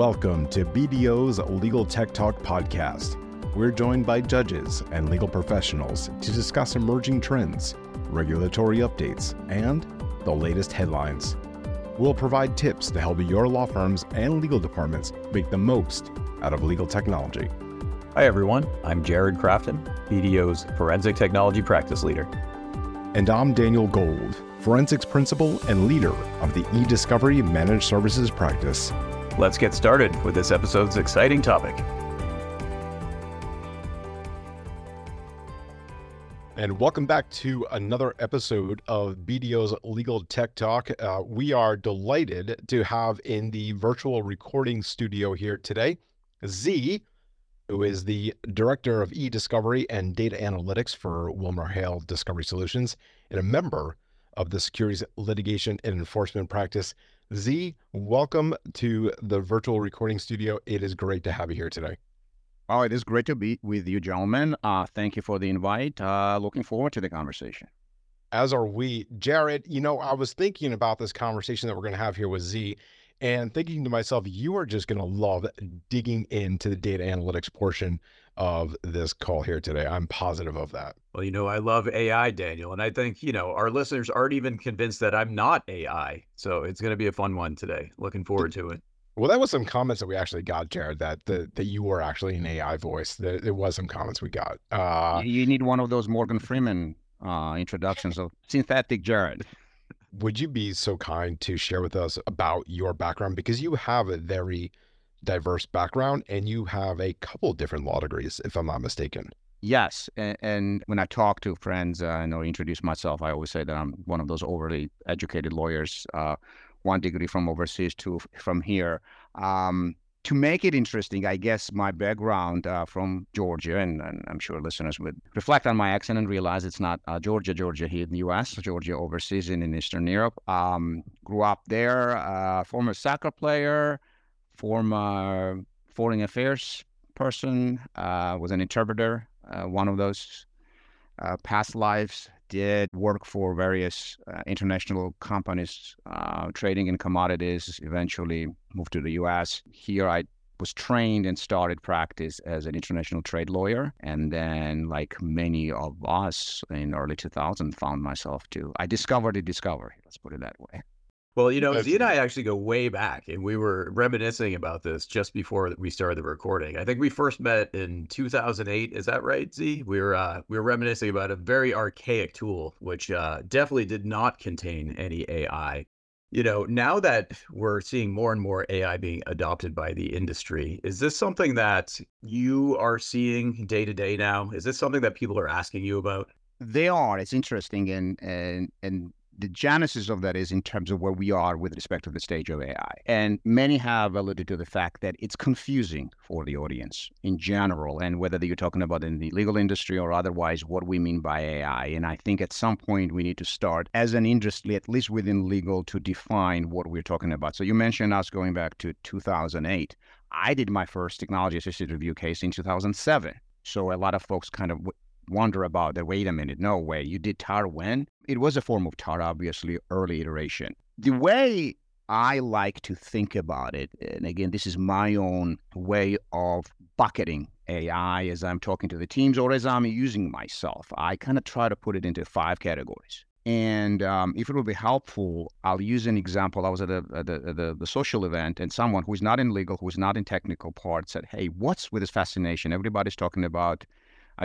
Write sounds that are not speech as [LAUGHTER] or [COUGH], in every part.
Welcome to BDO's Legal Tech Talk podcast. We're joined by judges and legal professionals to discuss emerging trends, regulatory updates, and the latest headlines. We'll provide tips to help your law firms and legal departments make the most out of legal technology. Hi, everyone. I'm Jared Crafton, BDO's Forensic Technology Practice Leader. And I'm Daniel Gold, Forensics Principal and Leader of the eDiscovery Managed Services Practice. Let's get started with this episode's exciting topic. And welcome back to another episode of BDO's Legal Tech Talk. Uh, we are delighted to have in the virtual recording studio here today Z, who is the Director of eDiscovery and Data Analytics for WilmerHale Discovery Solutions and a member of the Securities Litigation and Enforcement Practice. Z, welcome to the virtual recording studio. It is great to have you here today. Oh, it is great to be with you, gentlemen. Uh, thank you for the invite. Uh, looking forward to the conversation. As are we. Jared, you know, I was thinking about this conversation that we're going to have here with Z and thinking to myself, you are just going to love digging into the data analytics portion of this call here today. I'm positive of that. Well, you know, I love AI, Daniel. And I think, you know, our listeners aren't even convinced that I'm not AI. So it's going to be a fun one today. Looking forward to it. Well, that was some comments that we actually got, Jared, that that, that you were actually an AI voice. There, there was some comments we got. Uh, you need one of those Morgan Freeman uh, introductions of synthetic Jared would you be so kind to share with us about your background? Because you have a very diverse background and you have a couple different law degrees, if I'm not mistaken. Yes. And, and when I talk to friends uh, and or introduce myself, I always say that I'm one of those overly educated lawyers, uh, one degree from overseas, two from here. Um, to make it interesting, I guess my background uh, from Georgia, and, and, I'm sure listeners would reflect on my accent and realize it's not uh, Georgia, Georgia here in the U.S., Georgia overseas in, in Eastern Europe. Um, grew up there, uh, former soccer player, former foreign affairs person, uh, was an interpreter, uh, one of those uh, past lives did work for various uh, international companies uh, trading in commodities, eventually moved to the US. Here I was trained and started practice as an international trade lawyer. And then, like many of us in early 2000, found myself to, I discovered the discovery, let's put it that way. Well, you know, Z and I actually go way back, and we were reminiscing about this just before we started the recording. I think we first met in 2008. Is that right, Z? We were uh, we were reminiscing about a very archaic tool, which uh, definitely did not contain any AI. You know, now that we're seeing more and more AI being adopted by the industry, is this something that you are seeing day to day now? Is this something that people are asking you about? They are. It's interesting, and and and the genesis of that is in terms of where we are with respect to the stage of AI. And many have alluded to the fact that it's confusing for the audience in general, and whether you're talking about in the legal industry or otherwise, what we mean by AI. And I think at some point we need to start as an industry, at least within legal, to define what we're talking about. So you mentioned us going back to 2008. I did my first technology assisted review case in 2007. So a lot of folks kind of wonder about that. Wait a minute, no way. You did tar when? It was a form of tar, obviously, early iteration. The way I like to think about it, and again, this is my own way of bucketing AI as I'm talking to the teams or as I'm using myself. I kind of try to put it into five categories. And um, if it will be helpful, I'll use an example. I was at, the, the, the, social event, and someone who's not in legal, who's not in technical part, said, "Hey, what's with this fascination? Everybody's talking about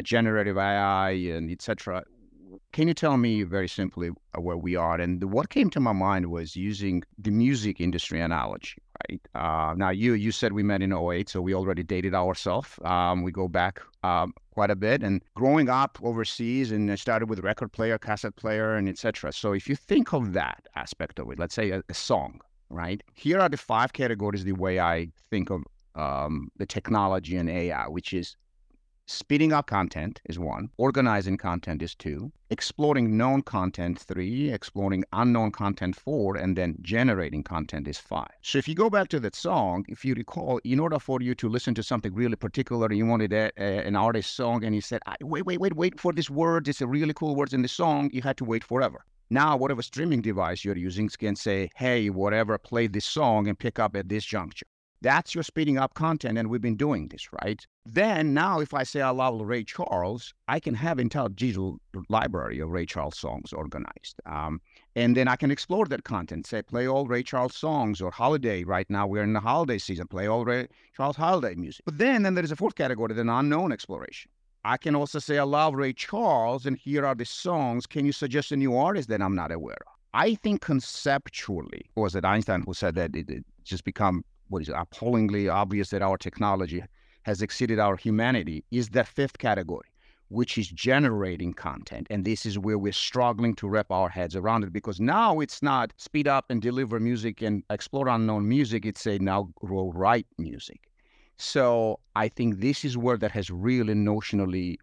generative AI and etc. Can you tell me very simply uh, where we are? And what came to my mind was using the music industry analogy, right? Uh, now, you you said we met in 08, so we already dated ourselves. Um, we go back um, quite a bit. And growing up overseas, and I started with record player, cassette player, and etc. So if you think of that aspect of it, let's say a, a song, right? Here are the five categories the way I think of um, the technology and AI, which is Speeding up content is one, organizing content is two, exploring known content three, exploring unknown content four, and then generating content is five. So if you go back to that song, if you recall, in order for you to listen to something really particular, you wanted a, a, an artist song and you said, wait, wait, wait, wait for this word, it's a really cool words in the song, you had to wait forever. Now, whatever streaming device you're using can say, hey, whatever, play this song and pick up at this juncture That's your speeding up content, and we've been doing this, right? Then now, if I say I love Ray Charles, I can have entire digital library of Ray Charles songs organized, um, and then I can explore that content. Say, play all Ray Charles songs or holiday. Right now, we're in the holiday season. Play all Ray Charles holiday music. But then, then there is a fourth category, the unknown exploration. I can also say I love Ray Charles, and here are the songs. Can you suggest a new artist that I'm not aware of? I think conceptually, was it Einstein who said that it, it just become what is it, appallingly obvious that our technology has exceeded our humanity is the fifth category, which is generating content. And this is where we're struggling to wrap our heads around it because now it's not speed up and deliver music and explore unknown music. It's a now grow write music. So I think this is where that has really notionally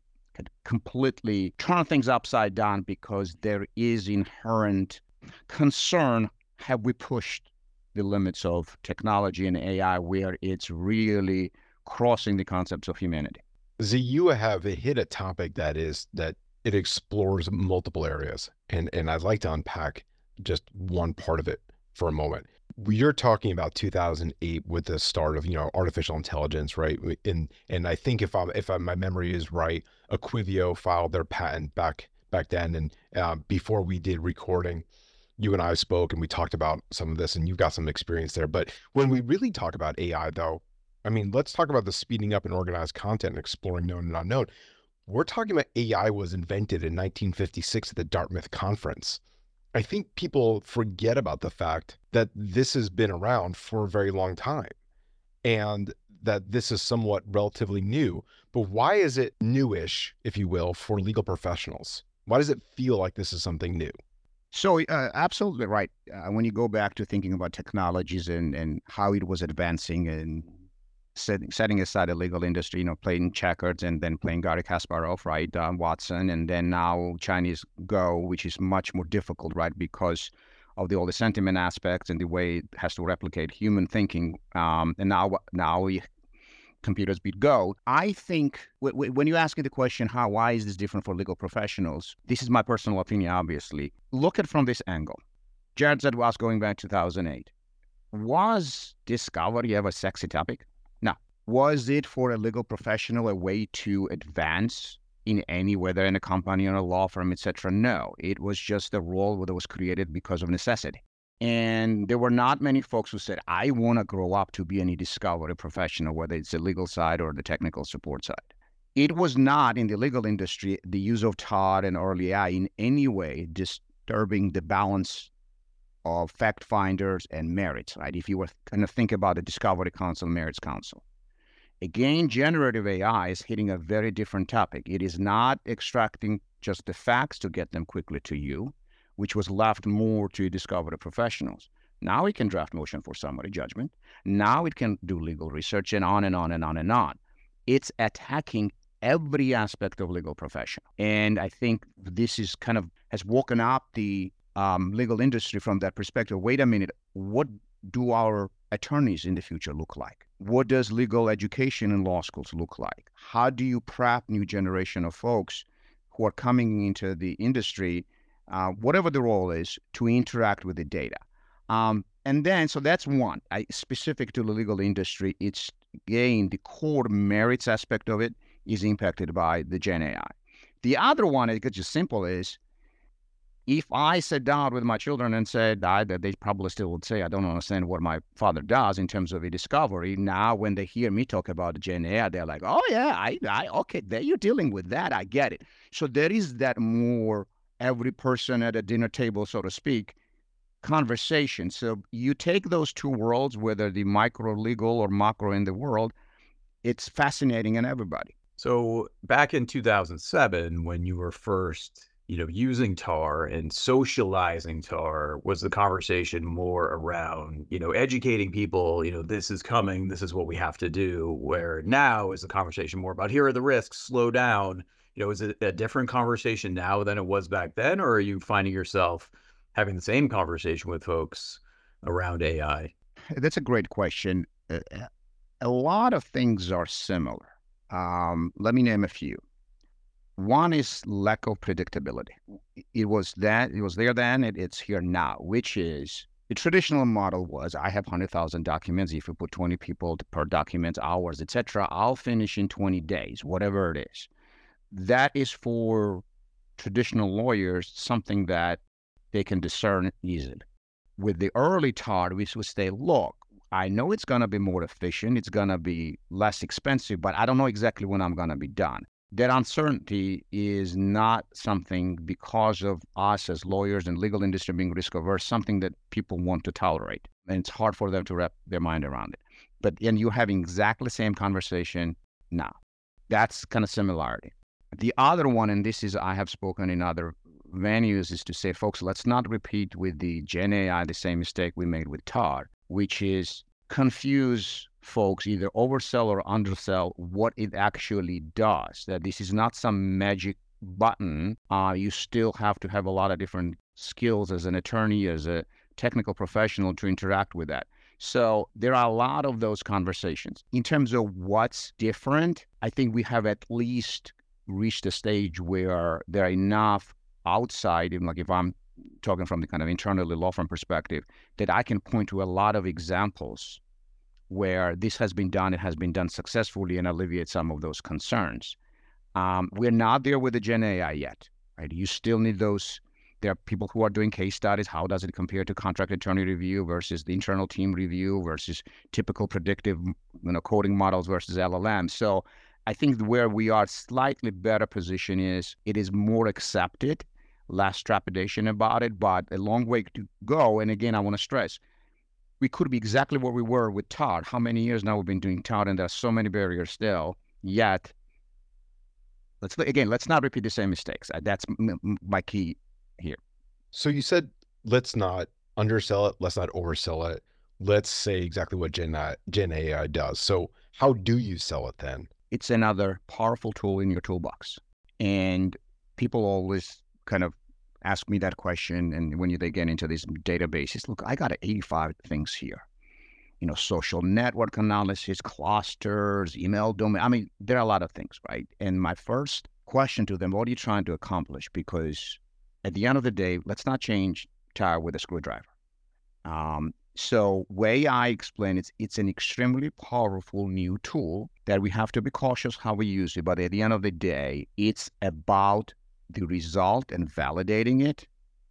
completely turned things upside down because there is inherent concern have we pushed the limits of technology and AI where it's really crossing the concepts of humanity. Z, you have hit a topic that is that it explores multiple areas, and and I'd like to unpack just one part of it for a moment. You're talking about 2008 with the start of you know artificial intelligence, right? And and I think if I'm if I'm, my memory is right, Equivio filed their patent back back then, and uh, before we did recording you and I spoke and we talked about some of this, and you've got some experience there. But when we really talk about AI, though, I mean, let's talk about the speeding up and organized content and exploring known and unknown. We're talking about AI was invented in 1956 at the Dartmouth Conference. I think people forget about the fact that this has been around for a very long time and that this is somewhat relatively new. But why is it newish, if you will, for legal professionals? Why does it feel like this is something new? So, uh, absolutely right. Uh, when you go back to thinking about technologies and, and how it was advancing and setting, setting aside the legal industry, you know, playing checkers and then playing Garry Kasparov, right, um, Watson, and then now Chinese Go, which is much more difficult, right, because of the all the sentiment aspects and the way it has to replicate human thinking. Um, and now, now we computers beat Go. I think w- w- when you ask me the question, how, why is this different for legal professionals? This is my personal opinion, obviously. Look at from this angle. Jared said was going back 2008. Was discovery ever a sexy topic? No. Was it for a legal professional a way to advance in any, whether in a company or a law firm, etc.? No. It was just a role that was created because of necessity. And there were not many folks who said, I want to grow up to be any discovery professional, whether it's the legal side or the technical support side. It was not in the legal industry the use of TAR and early AI in any way disturbing the balance of fact finders and merits, right? If you were going to think about the Discovery Counsel, Merits Counsel. Again, generative AI is hitting a very different topic. It is not extracting just the facts to get them quickly to you which was left more to discovery professionals. Now it can draft motion for summary judgment. Now it can do legal research and on and on and on and on. It's attacking every aspect of legal profession. And I think this is kind of has woken up the um, legal industry from that perspective. Wait a minute, what do our attorneys in the future look like? What does legal education in law schools look like? How do you prep new generation of folks who are coming into the industry uh, whatever the role is, to interact with the data. Um, and then, so that's one. I, specific to the legal industry, it's again the core merits aspect of it is impacted by the Gen AI. The other one, it's just simple, is if I sat down with my children and said I, that they probably still would say I don't understand what my father does in terms of a discovery. Now, when they hear me talk about Gen AI, they're like, "Oh yeah, I, I okay, there you're dealing with that. I get it." So there is that more every person at a dinner table, so to speak, conversation. So you take those two worlds, whether the micro legal or macro in the world, it's fascinating in everybody. So back in 2007, when you were first, you know, using tar and socializing tar, was the conversation more around, you know, educating people, you know, this is coming, this is what we have to do. Where now is the conversation more about here are the risks, slow down, you know, is it a different conversation now than it was back then, or are you finding yourself having the same conversation with folks around AI? That's a great question. A lot of things are similar. Um, let me name a few. One is lack of predictability. It was that it was there then. It, it's here now, which is The traditional model was I have 100,000 documents. If you put 20 people per document, hours, etc., I'll finish in 20 days, whatever it is. That is for traditional lawyers something that they can discern easily. With the early TAR, we would say, look, I know it's going to be more efficient, it's going to be less expensive, but I don't know exactly when I'm going to be done. That uncertainty is not something because of us as lawyers and legal industry being risk averse, something that people want to tolerate. And it's hard for them to wrap their mind around it. But and you're having exactly the same conversation now. That's kind of similarity. The other one, and this is I have spoken in other venues, is to say, folks, let's not repeat with the Gen AI the same mistake we made with TAR which is confuse folks either oversell or undersell what it actually does. That this is not some magic button. Uh, you still have to have a lot of different skills as an attorney, as a technical professional to interact with that. So there are a lot of those conversations. In terms of what's different, I think we have at least reached a stage where there are enough outside, even like if I'm talking from the kind of internally law firm perspective, that I can point to a lot of examples where this has been done, it has been done successfully and alleviate some of those concerns. Um, we're not there with the Gen AI yet, right? You still need those. There are people who are doing case studies. How does it compare to contract attorney review versus the internal team review versus typical predictive, you know, coding models versus LLM? So I think where we are slightly better position is it is more accepted less trepidation about it, but a long way to go. And again, I want to stress we could be exactly where we were with TAR. How many years now we've been doing TAR, and there's so many barriers still. Yet, let's again, let's not repeat the same mistakes. Uh, that's my key here. So you said let's not undersell it, let's not oversell it. Let's say exactly what Gen, Gen AI does. So how do you sell it then? It's another powerful tool in your toolbox, and people always kind of ask me that question. And when they get into these databases, look, I got 85 things here. You know, social network analysis, clusters, email domain. I mean, there are a lot of things, right? And my first question to them, what are you trying to accomplish? Because at the end of the day, let's not change tire with a screwdriver. Um, so way I explain it, it's an extremely powerful new tool that we have to be cautious how we use it. But at the end of the day, it's about the result and validating it.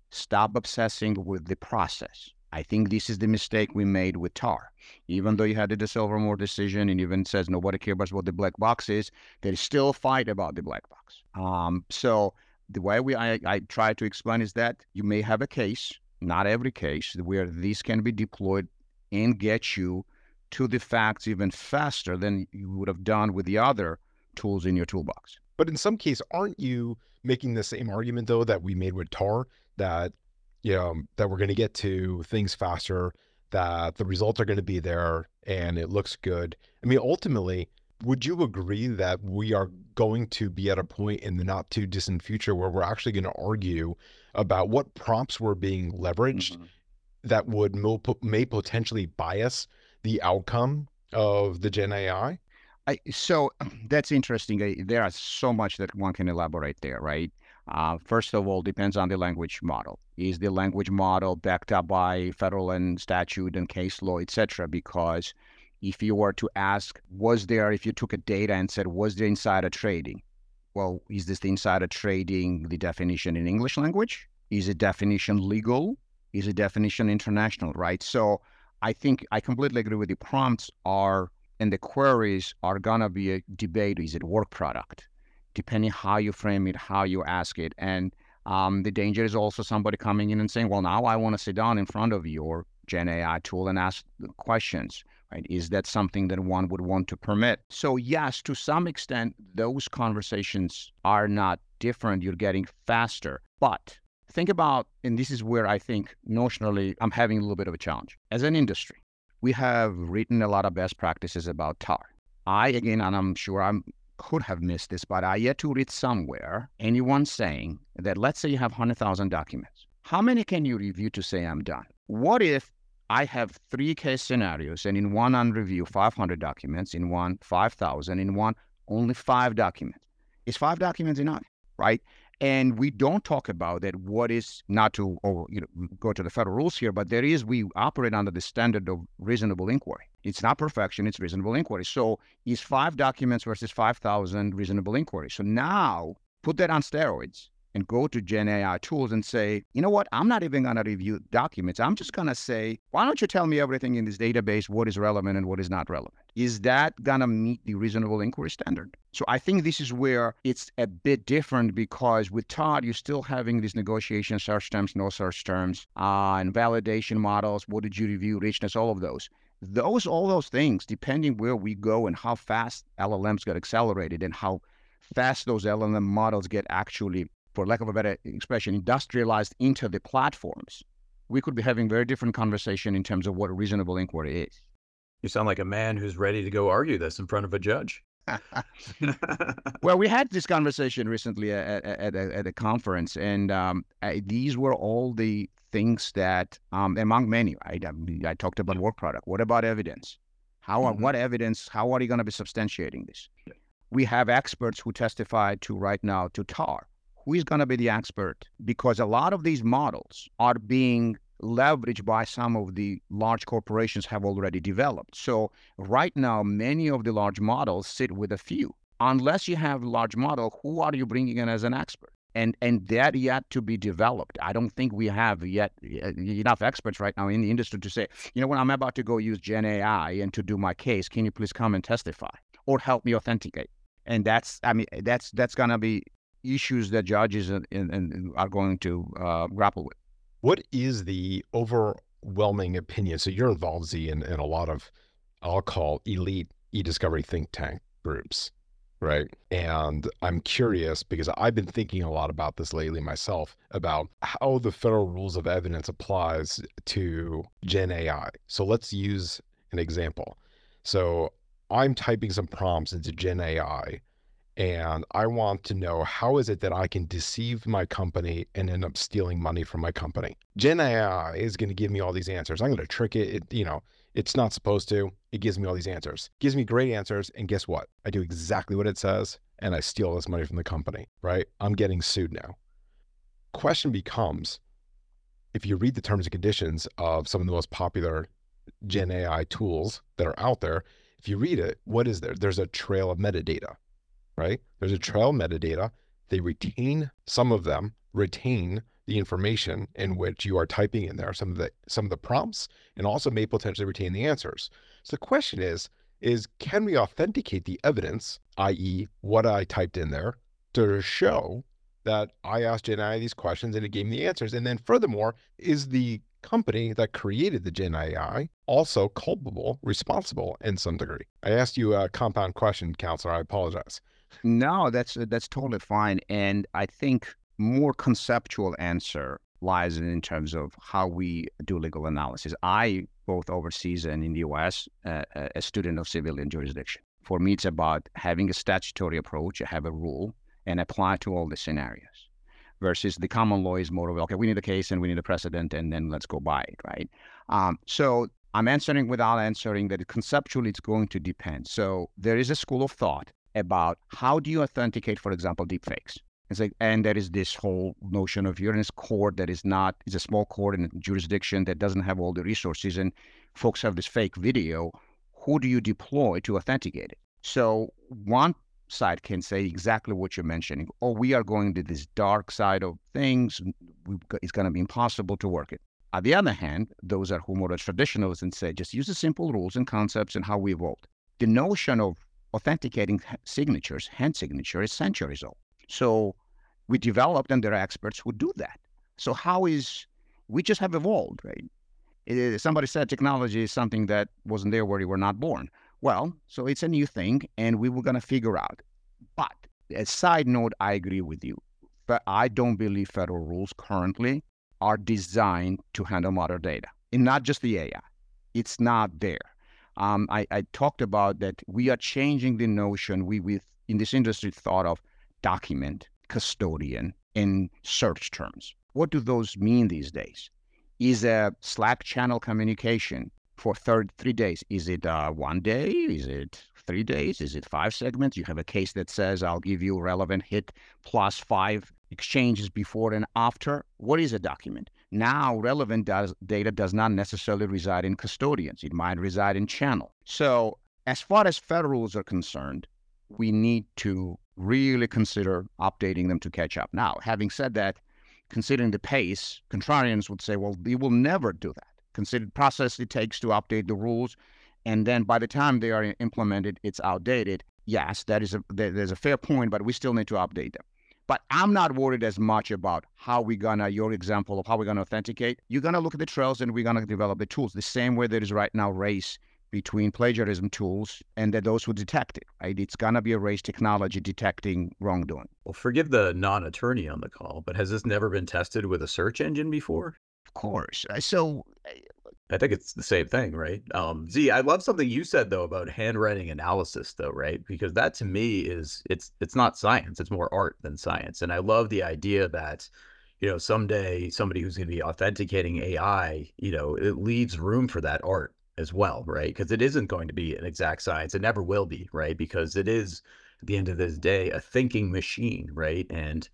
Stop obsessing with the process. I think this is the mistake we made with TAR. Even though you had the Silva Moore decision and even says nobody cares about what the black box is, there is still a fight about the black box. Um, so the way we I, I try to explain is that you may have a case, not every case, where this can be deployed and get you to the facts even faster than you would have done with the other tools in your toolbox. But in some case, aren't you making the same argument though that we made with tar that you know that we're going to get to things faster that the results are going to be there and it looks good i mean ultimately would you agree that we are going to be at a point in the not too distant future where we're actually going to argue about what prompts were being leveraged mm-hmm. that would may potentially bias the outcome of the gen ai I, so [CLEARS THROAT] that's interesting. There are so much that one can elaborate there, right? Uh, first of all, depends on the language model. Is the language model backed up by federal and statute and case law, etc.? Because if you were to ask, was there, if you took a data and said, was there insider trading? Well, is this the insider trading the definition in English language? Is it definition legal? Is it definition international, right? So I think I completely agree with you. Prompts are and the queries are gonna be a debate. Is it work product? Depending how you frame it, how you ask it, and um, the danger is also somebody coming in and saying, "Well, now I want to sit down in front of your Gen AI tool and ask questions." Right? Is that something that one would want to permit? So yes, to some extent, those conversations are not different. You're getting faster, but think about, and this is where I think notionally I'm having a little bit of a challenge as an industry we have written a lot of best practices about TAR. I, again, and I'm sure I could have missed this, but I yet to read somewhere anyone saying that let's say you have 100,000 documents. How many can you review to say I'm done? What if I have three case scenarios and in one I review 500 documents, in one 5,000, in one only five documents? Is five documents enough? Right? And we don't talk about that. What is not to or, you know, go to the federal rules here, but there is we operate under the standard of reasonable inquiry. It's not perfection; it's reasonable inquiry. So is five documents versus five thousand reasonable inquiry. So now put that on steroids and go to Gen AI tools and say, you know what, I'm not even going to review documents. I'm just going to say, why don't you tell me everything in this database, what is relevant and what is not relevant? Is that going to meet the reasonable inquiry standard? So I think this is where it's a bit different because with TAR, you're still having these negotiation search terms, no search terms, uh, and validation models. What did you review, richness, all of those those all those things depending where we go and how fast llms get accelerated and how fast those llm models get actually for lack of a better expression, industrialized into the platforms, we could be having very different conversation in terms of what a reasonable inquiry is. You sound like a man who's ready to go argue this in front of a judge. [LAUGHS] [LAUGHS] well, we had this conversation recently at, at, at, at a conference, and um, I, these were all the things that, um, among many, right? I, I, talked about work product. What about evidence? How are, mm-hmm. what evidence? How are you going to be substantiating this? We have experts who testify to right now to TAR who is going to be the expert? Because a lot of these models are being leveraged by some of the large corporations have already developed. So right now, many of the large models sit with a few. Unless you have large model, who are you bringing in as an expert? And and that yet to be developed. I don't think we have yet eh, enough experts right now in the industry to say, you know, when I'm about to go use Gen AI and to do my case, can you please come and testify or help me authenticate? And that's, I mean, that's that's gonna be issues that judges and, and are going to uh, grapple with. What is the overwhelming opinion? So you're involved, Z, in, in a lot of, I'll call elite e-discovery think tank groups, right? And I'm curious because I've been thinking a lot about this lately myself about how the federal rules of evidence applies to Gen AI. So let's use an example. So I'm typing some prompts into Gen AI and I want to know how is it that I can deceive my company and end up stealing money from my company. Gen AI is going to give me all these answers. I'm going to trick it. it. You know, it's not supposed to. It gives me all these answers. gives me great answers, and guess what? I do exactly what it says, and I steal this money from the company. Right? I'm getting sued now. Question becomes, if you read the terms and conditions of some of the most popular Gen AI tools that are out there, if you read it, what is there? There's a trail of metadata right? There's a trail metadata. They retain some of them retain the information in which you are typing in there, some of the some of the prompts, and also may potentially retain the answers. So the question is, is can we authenticate the evidence, i.e., what I typed in there, to show that I asked Gen AI these questions and it gave me the answers? And then furthermore, is the company that created the Gen AI also culpable, responsible in some degree? I asked you a compound question, counselor. I apologize. No, that's that's totally fine, and I think more conceptual answer lies in terms of how we do legal analysis. I both overseas and in the U.S. Uh, a student of civilian jurisdiction. For me, it's about having a statutory approach, have a rule, and apply to all the scenarios. Versus the common law is more of okay, we need a case and we need a precedent, and then let's go by it, right? Um, so I'm answering without answering that conceptually it's going to depend. So there is a school of thought about how do you authenticate, for example, deepfakes. It's like, and there is this whole notion of this court that is not, is a small court in a jurisdiction that doesn't have all the resources, and folks have this fake video. Who do you deploy to authenticate it? So one side can say exactly what you're mentioning. Oh, we are going to this dark side of things. It's going to be impossible to work it. On the other hand, those are who more traditionalists and say just use the simple rules and concepts and how we evolved. The notion of authenticating signatures, hand signature, is centuries old. So we developed, and there are experts who do that. So how is we just have evolved, right? Somebody said technology is something that wasn't there where you were not born. Well, so it's a new thing, and we were going to figure out. But a side note, I agree with you, but I don't believe federal rules currently are designed to handle modern data, and not just the AI. It's not there um, I, I, talked about that we are changing the notion we with in this industry thought of document, custodian, in search terms. What do those mean these days? Is a Slack channel communication for third three days? Is it uh, one day? Is it three days? Is it five segments? You have a case that says, I'll give you relevant hit plus five exchanges before and after. What is a document? Now, relevant does, data does not necessarily reside in custodians, it might reside in channel. So, as far as federal rules are concerned, we need to really consider updating them to catch up. Now, having said that, considering the pace, contrarians would say, well, we will never do that. Consider the process it takes to update the rules, and then by the time they are implemented, it's outdated. Yes, that is a there's a fair point, but we still need to update them. But I'm not worried as much about how we're gonna, your example of how we're gonna authenticate. You're gonna look at the trails and we're gonna develop the tools the same way there is right now race between plagiarism tools and that those who detect it, right? It's gonna be a race technology detecting wrongdoing. Well, forgive the non-attorney on the call, but has this never been tested with a search engine before? Of course. Uh, so I think it's the same thing, right? Um, Z, I love something you said though about handwriting analysis, though, right? Because that to me is it's it's not science; it's more art than science. And I love the idea that you know someday somebody who's going to be authenticating AI, you know, it leaves room for that art as well, right? Because it isn't going to be an exact science; it never will be, right? Because it is at the end of this day a thinking machine, right? And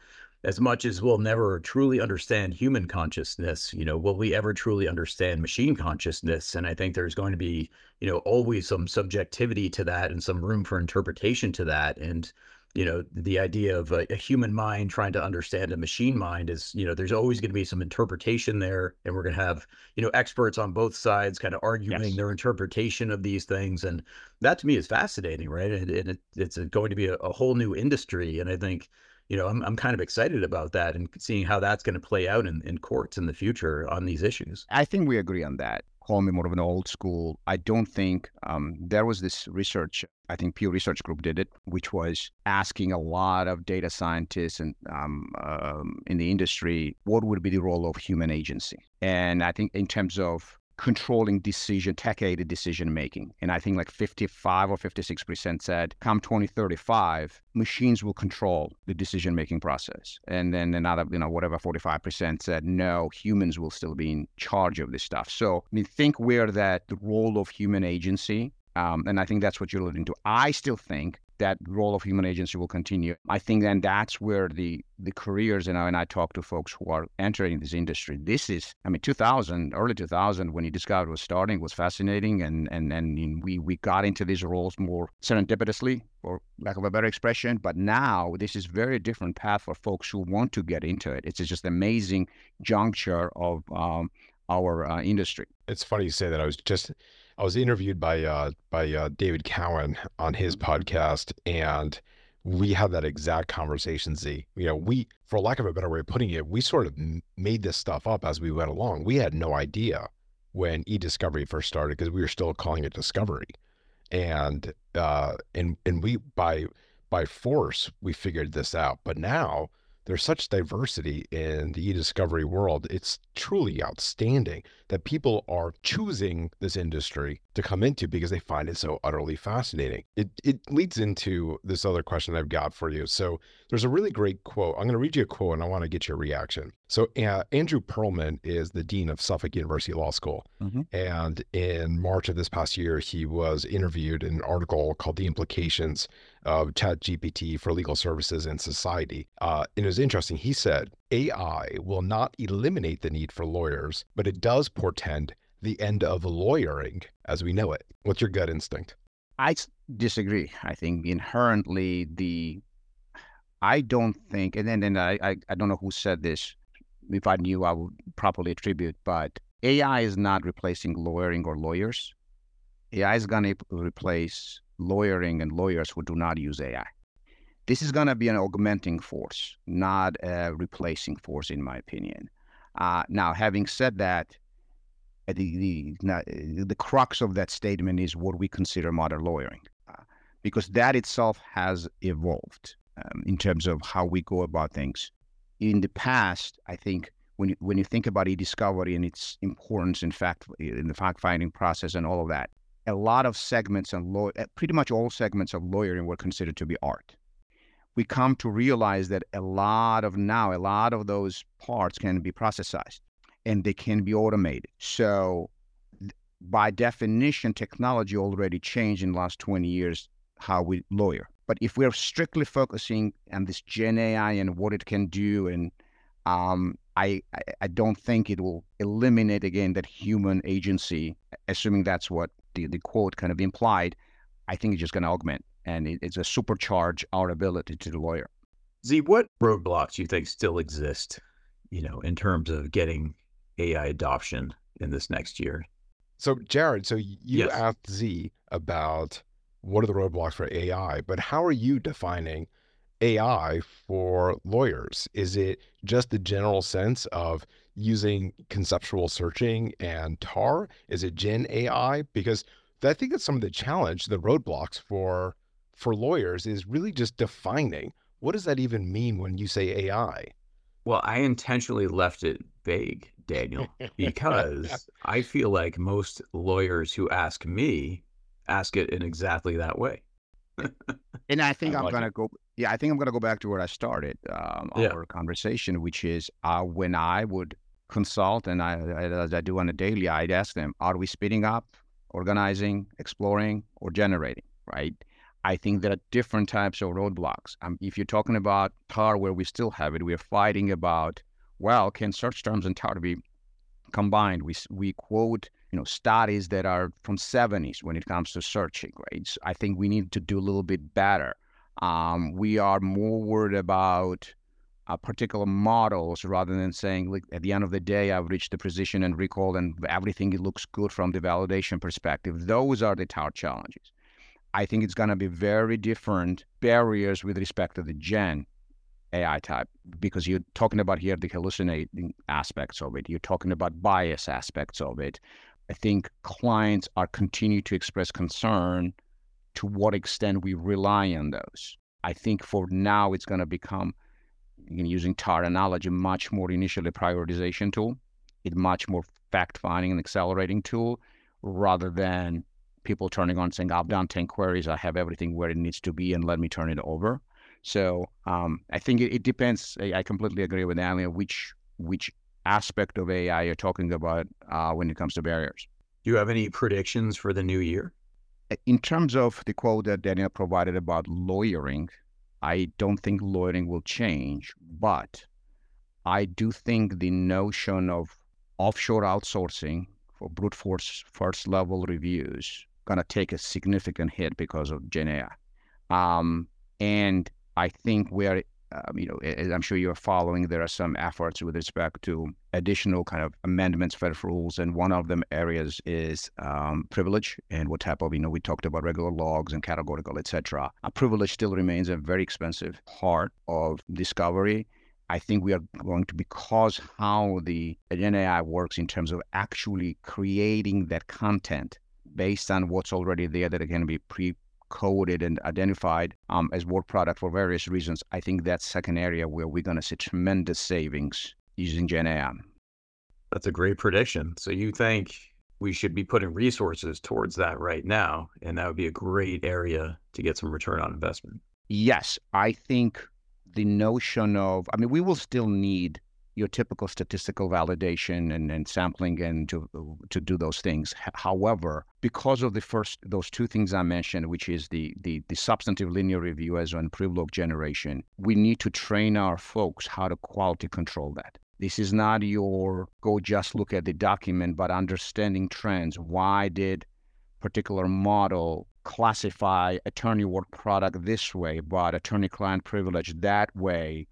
as much as we'll never truly understand human consciousness, you know, will we ever truly understand machine consciousness? And I think there's going to be, you know, always some subjectivity to that and some room for interpretation to that. And, you know, the idea of a, a human mind trying to understand a machine mind is, you know, there's always going to be some interpretation there. And we're going to have, you know, experts on both sides kind of arguing yes. their interpretation of these things. And that to me is fascinating, right? And, and it, it's going to be a, a whole new industry. And I think, you know, I'm, I'm kind of excited about that and seeing how that's going to play out in, in courts in the future on these issues. I think we agree on that. Call me more of an old school. I don't think um, there was this research, I think Pew Research Group did it, which was asking a lot of data scientists and um, um, in the industry, what would be the role of human agency? And I think in terms of controlling decision, tech-aided decision making. And I think like 55 or 56% said, come 2035, machines will control the decision making process. And then another, you know, whatever 45% said, no, humans will still be in charge of this stuff. So I mean, think where that the role of human agency um, and I think that's what you're alluding to. I still think that role of human agency will continue. I think then that's where the the careers, and I, and I talk to folks who are entering this industry. This is, I mean, 2000, early 2000, when e-discovery was starting, was fascinating, and and and we we got into these roles more serendipitously, for lack of a better expression. But now this is very different path for folks who want to get into it. It's just amazing juncture of um, our uh, industry. It's funny you say that. I was just I was interviewed by uh, by uh, David Cowen on his mm-hmm. podcast, and we had that exact conversation. Z, you know, we, for lack of a better way of putting it, we sort of made this stuff up as we went along. We had no idea when e-discovery first started because we were still calling it discovery, and uh, and and we by by force we figured this out. But now there's such diversity in the e-discovery world. It's truly outstanding that people are choosing this industry to come into because they find it so utterly fascinating. It it leads into this other question I've got for you. So there's a really great quote. I'm going to read you a quote and I want to get your reaction. So uh, Andrew Perlman is the dean of Suffolk University Law School, mm-hmm. and in March of this past year, he was interviewed in an article called "The Implications of ChatGPT for Legal Services and Society." Uh, and it was interesting. He said AI will not eliminate the need for lawyers, but it does portend the end of lawyering as we know it. What's your gut instinct? I disagree. I think inherently the I don't think, and then and I, I, I don't know who said this. If I knew, I would properly attribute. But AI is not replacing lawyering or lawyers. AI is going to replace lawyering and lawyers who do not use AI. This is going to be an augmenting force, not a replacing force, in my opinion. Uh, now, having said that, uh, the, the, the crux of that statement is what we consider modern lawyering, uh, because that itself has evolved um, in terms of how we go about things. In the past, I think when you, when you think about e-discovery and its importance in fact in the fact finding process and all of that, a lot of segments and law, uh, pretty much all segments of lawyering were considered to be art. We come to realize that a lot of now, a lot of those parts can be processized and they can be automated. So by definition, technology already changed in the last 20 years how we lawyer. But if we're strictly focusing on this Gen AI and what it can do, and um, I, I don't think it will eliminate again that human agency, assuming that's what the, the quote kind of implied. I think it's just going to augment and it, it's a supercharge our ability to the lawyer. Z, what roadblocks do you think still exist, you know, in terms of getting AI adoption in this next year? So, Jared, so you Yes. asked Z about what are the roadblocks for AI, but how are you defining AI for lawyers? Is it just the general sense of using conceptual searching and TAR? Is it Gen AI? Because I think that's some of the challenge, the roadblocks for for lawyers is really just defining what does that even mean when you say AI? Well, I intentionally left it vague, Daniel, because [LAUGHS] I feel like most lawyers who ask me ask it in exactly that way. [LAUGHS] And I think I I'm like gonna go. Yeah, I think I'm gonna go back to where I started um, Yeah. our conversation, which is uh, when I would consult, and I, I as I do on a daily, I'd ask them, are we speeding up, organizing, exploring, or generating? Right. I think there are different types of roadblocks. Um, if you're talking about TAR, where we still have it, we're fighting about, well, can search terms and TAR be combined? We we quote you know studies that are from 70s when it comes to searching right so i think we need to do a little bit better um, we are more worried about uh, particular models rather than saying like at the end of the day i've reached the precision and recall and everything looks good from the validation perspective those are the TAR challenges i think it's going to be very different barriers with respect to the gen AI type because you're talking about here the hallucinating aspects of it. You're talking about bias aspects of it. I think clients are continue to express concern to what extent we rely on those. I think for now it's going to become, using TAR analogy, much more initially prioritization tool, it much more fact finding and accelerating tool, rather than people turning on saying, I've done 10 queries, I have everything where it needs to be, and let me turn it over. So um, I think it, it depends. I, I completely agree with Alia, which which aspect of AI you're talking about uh, when it comes to barriers. Do you have any predictions for the new year? In terms of the quote that Daniel provided about lawyering, I don't think lawyering will change, but I do think the notion of offshore outsourcing for brute force first level reviews gonna take a significant hit because of Gen. Um, and I think we're um, you know, as I'm sure you're following, there are some efforts with respect to additional kind of amendments, federal rules, and one of them areas is um, privilege and what type of, you know, we talked about regular logs and categorical, etc. A privilege still remains a very expensive part of discovery. I think we are going to, because how the Gen AI works in terms of actually creating that content based on what's already there that can be pre coded and identified um, as work product for various reasons, I think that's second area where we're going to see tremendous savings using Gen AI. That's a great prediction. So you think we should be putting resources towards that right now, and that would be a great area to get some return on investment. Yes, I think the notion of, I mean, we will still need your typical statistical validation and, and sampling and to uh, to do those things. However, because of the first those two things I mentioned, which is the the, the substantive linear review as well privilege generation, we need to train our folks how to quality control that. This is not your go just look at the document, but understanding trends. Why did particular model classify attorney work product this way, but attorney client privilege that way?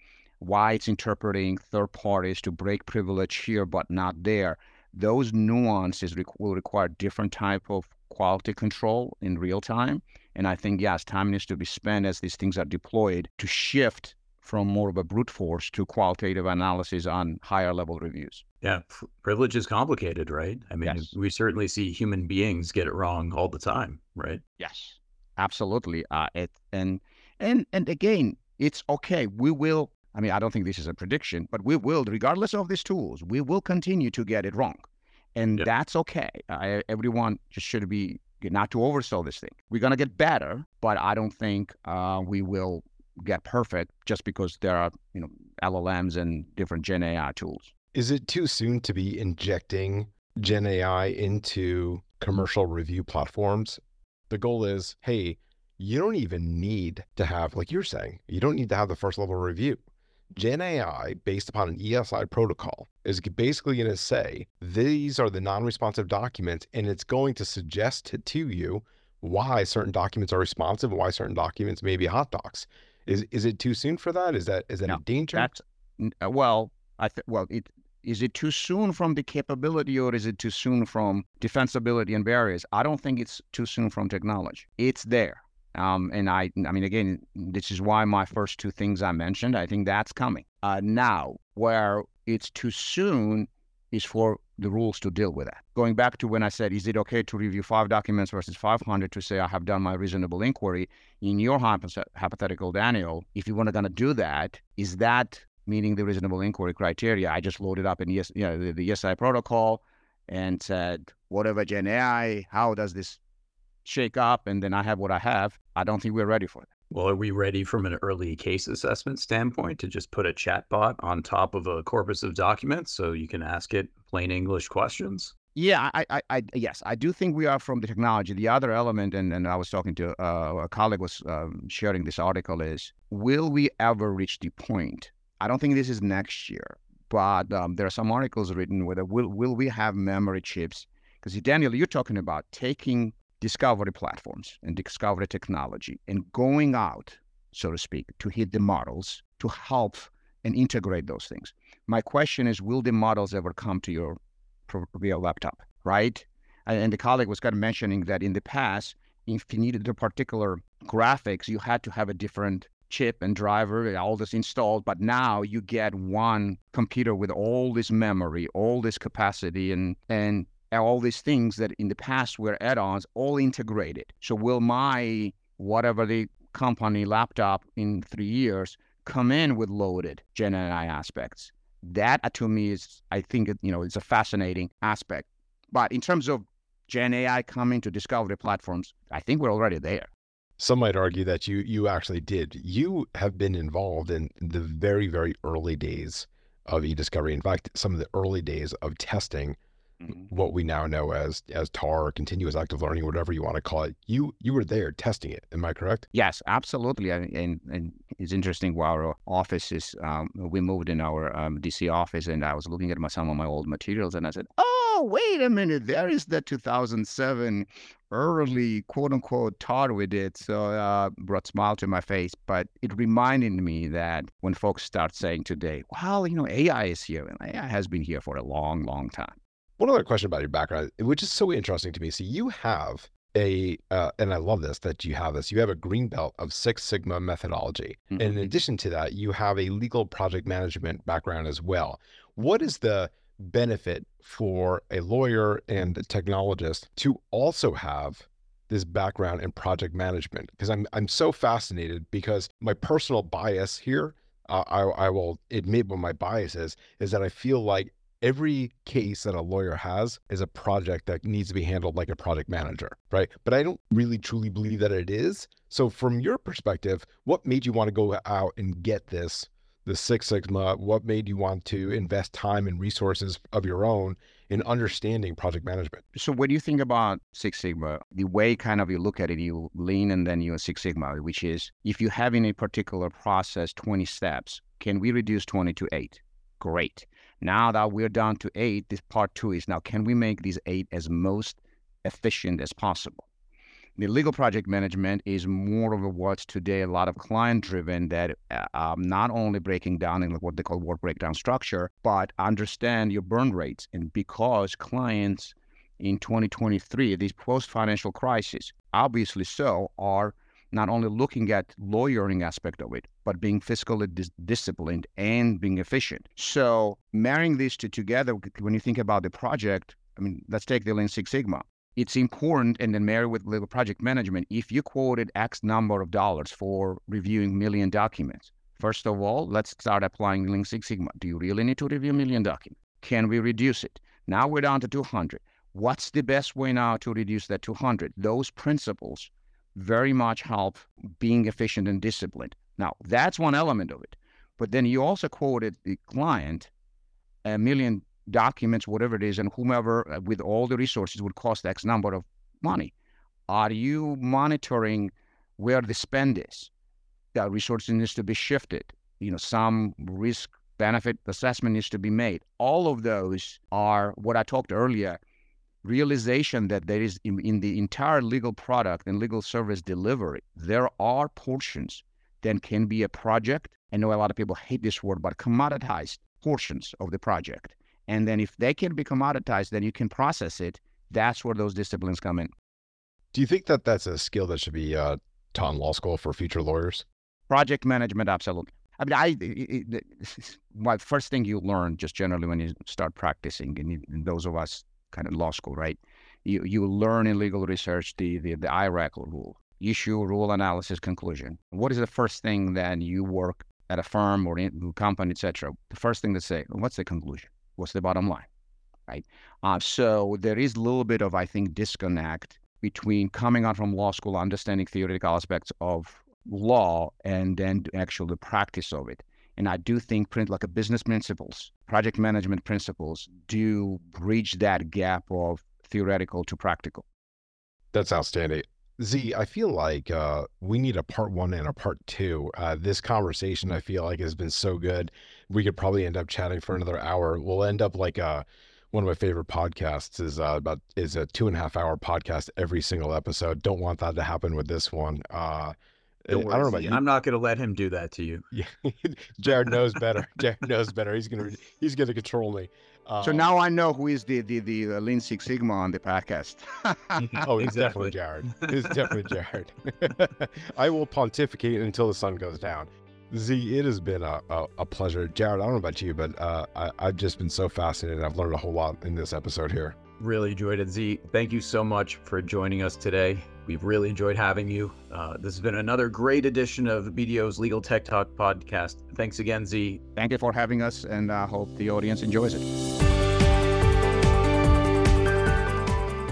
Why it's interpreting third parties to break privilege here but not there. Those nuances will require different type of quality control in real time. And I think yes, time needs to be spent as these things are deployed to shift from more of a brute force to qualitative analysis on higher level reviews. Yeah, pr- privilege is complicated, right? I mean, Yes. we certainly see human beings get it wrong all the time, right? Yes, absolutely. Uh, it and and and again, it's okay. We will. I mean, I don't think this is a prediction, but we will, regardless of these tools, we will continue to get it wrong, and Yep. that's okay. Uh, everyone just should be not to oversell this thing. We're gonna get better, but I don't think uh, we will get perfect just because there are you know LLMs and different Gen AI tools. Is it too soon to be injecting Gen AI into commercial review platforms? The goal is, hey, you don't even need to have, like you're saying, you don't need to have the first level review. Gen AI, based upon an ESI protocol, is basically going to say these are the non responsive documents, and it's going to suggest to, to you why certain documents are responsive and why certain documents may be hot docs. Is is it too soon for that? Is that is that No, a danger? That's uh, well, I th- well, it is it too soon from the capability or is it too soon from defensibility and barriers? I don't think it's too soon from technology. It's there. Um, and I, I mean, again, this is why my first two things I mentioned, I think that's coming. Uh, now, where it's too soon is for the rules to deal with that. Going back to when I said, is it okay to review five documents versus 500 to say I have done my reasonable inquiry? In your hypothetical, Daniel, if you want to gonna do that, is that meeting the reasonable inquiry criteria? I just loaded up in yes, you know, the, the ESI protocol and said, whatever Gen AI, how does this shake up? And then I have what I have. I don't think we're ready for that. Well, are we ready from an early case assessment standpoint to just put a chatbot on top of a corpus of documents so you can ask it plain English questions? Yeah, I, I, I, yes, I do think we are from the technology. The other element, and, and I was talking to uh, a colleague was um, sharing this article is, will we ever reach the point? I don't think this is next year, but um, there are some articles written whether will will we have memory chips? Because Daniel, you're talking about taking discovery platforms and discovery technology and going out, so to speak, to hit the models to help and integrate those things. My question is, will the models ever come to your proverbial laptop, right? And, and the colleague was kind of mentioning that in the past, if you needed a particular graphics, you had to have a different chip and driver, all this installed. But now you get one computer with all this memory, all this capacity, and and all these things that in the past were add-ons, all integrated. So will my whatever the company laptop in three years come in with loaded Gen AI aspects? That uh, to me is, I think, you know, it's a fascinating aspect. But in terms of Gen AI coming to discovery platforms, I think we're already there. Some might argue that you you actually did. You have been involved in the very very early days of e-discovery. In fact, some of the early days of testing Mm-hmm. what we now know as as TAR or continuous active learning, whatever you want to call it. You you were there testing it. Am I correct? Yes, absolutely. And and, and it's interesting. While our office is, um, we moved in our um, DC office, and I was looking at my some of my old materials, and I said, "Oh, wait a minute! There is the 2007 early quote unquote TAR we did." So uh, brought smile to my face. But it reminded me that when folks start saying today, "Well, you know, AI is here," and AI has been here for a long, long time. One other question about your background, which is so interesting to me. So you have a, uh, and I love this that you have this. You have a green belt of Six Sigma methodology, and in Mhm. addition to that, you have a legal project management background as well. What is the benefit for a lawyer and a technologist to also have this background in project management? Because I'm I'm so fascinated because my personal bias here, uh, I I will admit what my bias is, is that I feel like every case that a lawyer has is a project that needs to be handled like a project manager, right? But I don't really truly believe that it is. So from your perspective, what made you want to go out and get this, the Six Sigma? What made you want to invest time and resources of your own in understanding project management? So when you think about Six Sigma, the way kind of you look at it, you lean and then you Six Sigma, which is if you have in a particular process 20 steps, can we reduce 20 to eight? Great. Now that we're down to eight, this part two is now can we make these eight as most efficient as possible? The legal project management is more of a what's today a lot of client driven that uh, um, not only breaking down in what they call work breakdown structure, but understand your burn rates. And because clients in 2023, these post financial crisis, obviously so, are not only looking at lawyering aspect of it, but being fiscally dis- disciplined and being efficient. So marrying these two together, when you think about the project, I mean, let's take the Lean Six Sigma. It's important, and then marry with legal project management. If you quoted X number of dollars for reviewing million documents, first of all, let's start applying Lean Six Sigma. Do you really need to review million documents? Can we reduce it? Now we're down to 200. What's the best way now to reduce that 200? Those principles very much help being efficient and disciplined. Now, that's one element of it. But then you also quoted the client a million documents, whatever it is, and whomever uh, with all the resources would cost X number of money. Are you monitoring where the spend is. That resources needs to be shifted. You know, some risk benefit assessment needs to be made. All of those are what I talked earlier realization that there is in, in, the entire legal product and legal service delivery, there are portions that can be a project. I know a lot of people hate this word, but commoditized portions of the project. And then if they can be commoditized, then you can process it. That's where those disciplines come in. Do you think that that's a skill that should be uh, taught in law school for future lawyers? Project management, absolutely. I mean, I it, it, [LAUGHS] well, first thing you learn just generally when you start practicing, and those of us kind of law school, right? You you learn in legal research the the, the IRAC rule, issue, rule, analysis, conclusion. What is the first thing that you work at a firm or in a company, etc.? The first thing to say, what's the conclusion? What's the bottom line? Right. Uh, so there is a little bit of, I think, disconnect between coming out from law school, understanding theoretical aspects of law, and then actually the practice of it. And I do think print like a business principles, project management principles do bridge that gap of theoretical to practical. That's outstanding. Z, I feel like uh, we need a part one and a part two. Uh, this conversation, I feel like, has been so good. We could probably end up chatting for another hour. We'll end up like uh, one of my favorite podcasts is uh, about is a two and a half hour podcast every single episode. Don't want that to happen with this one. Uh, don't worry, I don't know about you. I'm not going to let him do that to you. [LAUGHS] Yeah, Jared knows better. [LAUGHS] Jared knows better. He's going to he's going to control me. Um, so now I know who is the the the, the Lean Six Sigma on the podcast. [LAUGHS] oh, it's exactly. definitely Jared. It's definitely Jared. I will pontificate until the sun goes down. Z, it has been a, a, a, pleasure. Jared, I don't know about you, but uh, I, I've just been so fascinated. I've learned a whole lot in this episode here. Really enjoyed it. Z, thank you so much for joining us today. We've really enjoyed having you. Uh, this has been another great edition of BDO's Legal Tech Talk podcast. Thanks again, Z. Thank you for having us, and I hope the audience enjoys it.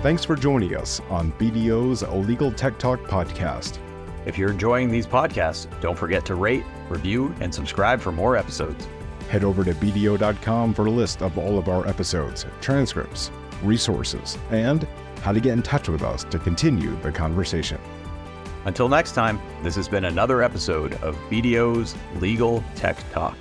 Thanks for joining us on BDO's Legal Tech Talk podcast. If you're enjoying these podcasts, don't forget to rate, review, and subscribe for more episodes. Head over to BDO.com for a list of all of our episodes, transcripts, resources, and how to get in touch with us to continue the conversation. Until next time, this has been another episode of BDO's Legal Tech Talk.